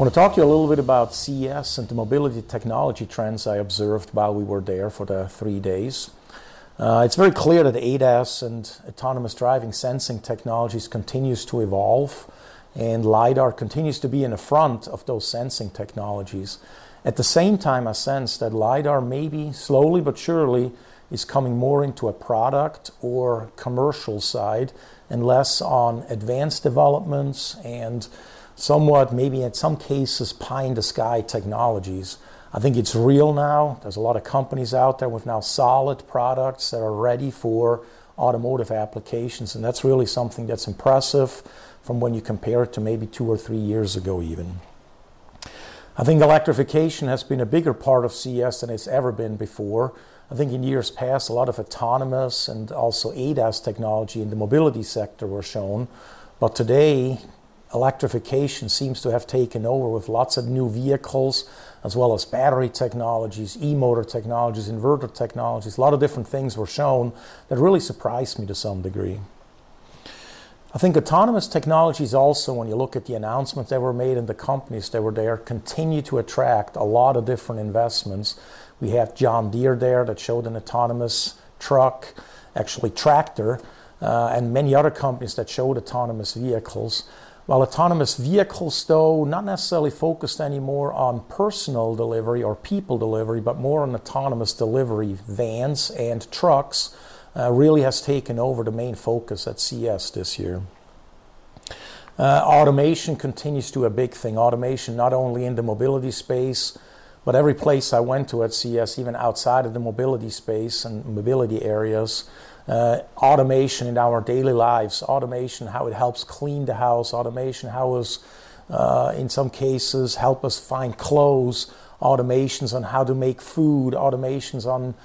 want to talk to you a little bit about CES and the mobility technology trends I observed while we were there for the three days. Uh, it's very clear that ADAS and autonomous driving sensing technologies continues to evolve, and LiDAR continues to be in the front of those sensing technologies. At the same time, I sense that LiDAR maybe slowly but surely is coming more into a product or commercial side and less on advanced developments and somewhat, maybe in some cases, pie in the sky technologies. I think it's real now. There's a lot of companies out there with now solid products that are ready for automotive applications, and that's really something that's impressive from when you compare it to maybe two or three years ago, even. I think electrification has been a bigger part of CES than it's ever been before. I think in years past, a lot of autonomous and also ADAS technology in the mobility sector were shown, but today, electrification seems to have taken over with lots of new vehicles as well as battery technologies, e-motor technologies, inverter technologies. A lot of different things were shown that really surprised me to some degree. I think autonomous technologies also, when you look at the announcements that were made and the companies that were there, continue to attract a lot of different investments. We have John Deere there that showed an autonomous truck, actually tractor, uh, and many other companies that showed autonomous vehicles. While autonomous vehicles, though, not necessarily focused anymore on personal delivery or people delivery, but more on autonomous delivery, vans and trucks, uh, really has taken over the main focus at CES this year. Uh, automation continues to a big thing. Automation not only in the mobility space, but every place I went to at CES, even outside of the mobility space and mobility areas, uh, automation in our daily lives, automation, how it helps clean the house, automation, how it uh, in some cases help us find clothes, automations on how to make food, automations on,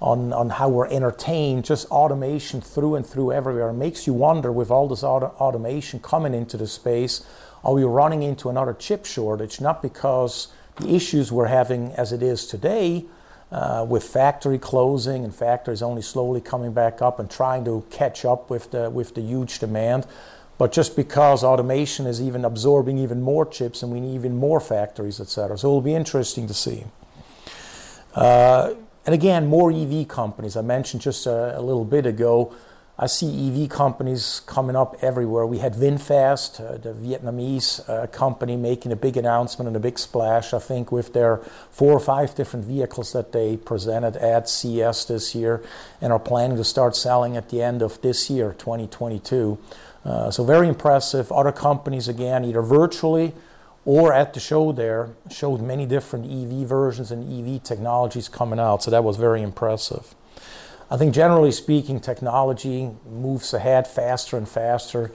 on, on how we're entertained, just automation through and through everywhere. It makes you wonder with all this auto- automation coming into the space, are we running into another chip shortage? Not because the issues we're having as it is today, uh, with factory closing and factories only slowly coming back up and trying to catch up with the, with the huge demand. But just because automation is even absorbing even more chips and we need even more factories, et cetera. So it will be interesting to see. Uh, and again, more EV companies. I mentioned just a, a little bit ago I see EV companies coming up everywhere. We had VinFast, uh, the Vietnamese uh, company, making a big announcement and a big splash, I think, with their four or five different vehicles that they presented at CES this year and are planning to start selling at the end of this year, 2022. Uh, so, very impressive. Other companies, again, either virtually or at the show there, showed many different EV versions and EV technologies coming out. So, that was very impressive. I think generally speaking, technology moves ahead faster and faster.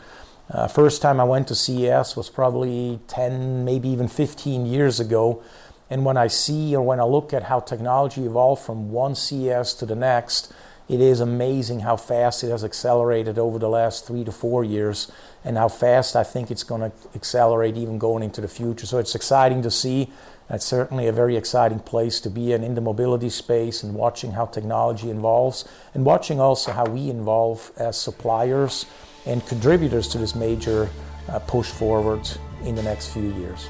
Uh, first time I went to CES was probably 10, maybe even 15 years ago. And when I see or when I look at how technology evolved from one CES to the next, it is amazing how fast it has accelerated over the last three to four years and how fast I think it's going to accelerate even going into the future. So it's exciting to see. It's certainly a very exciting place to be in, in the mobility space and watching how technology evolves and watching also how we evolve as suppliers and contributors to this major uh, push forward in the next few years.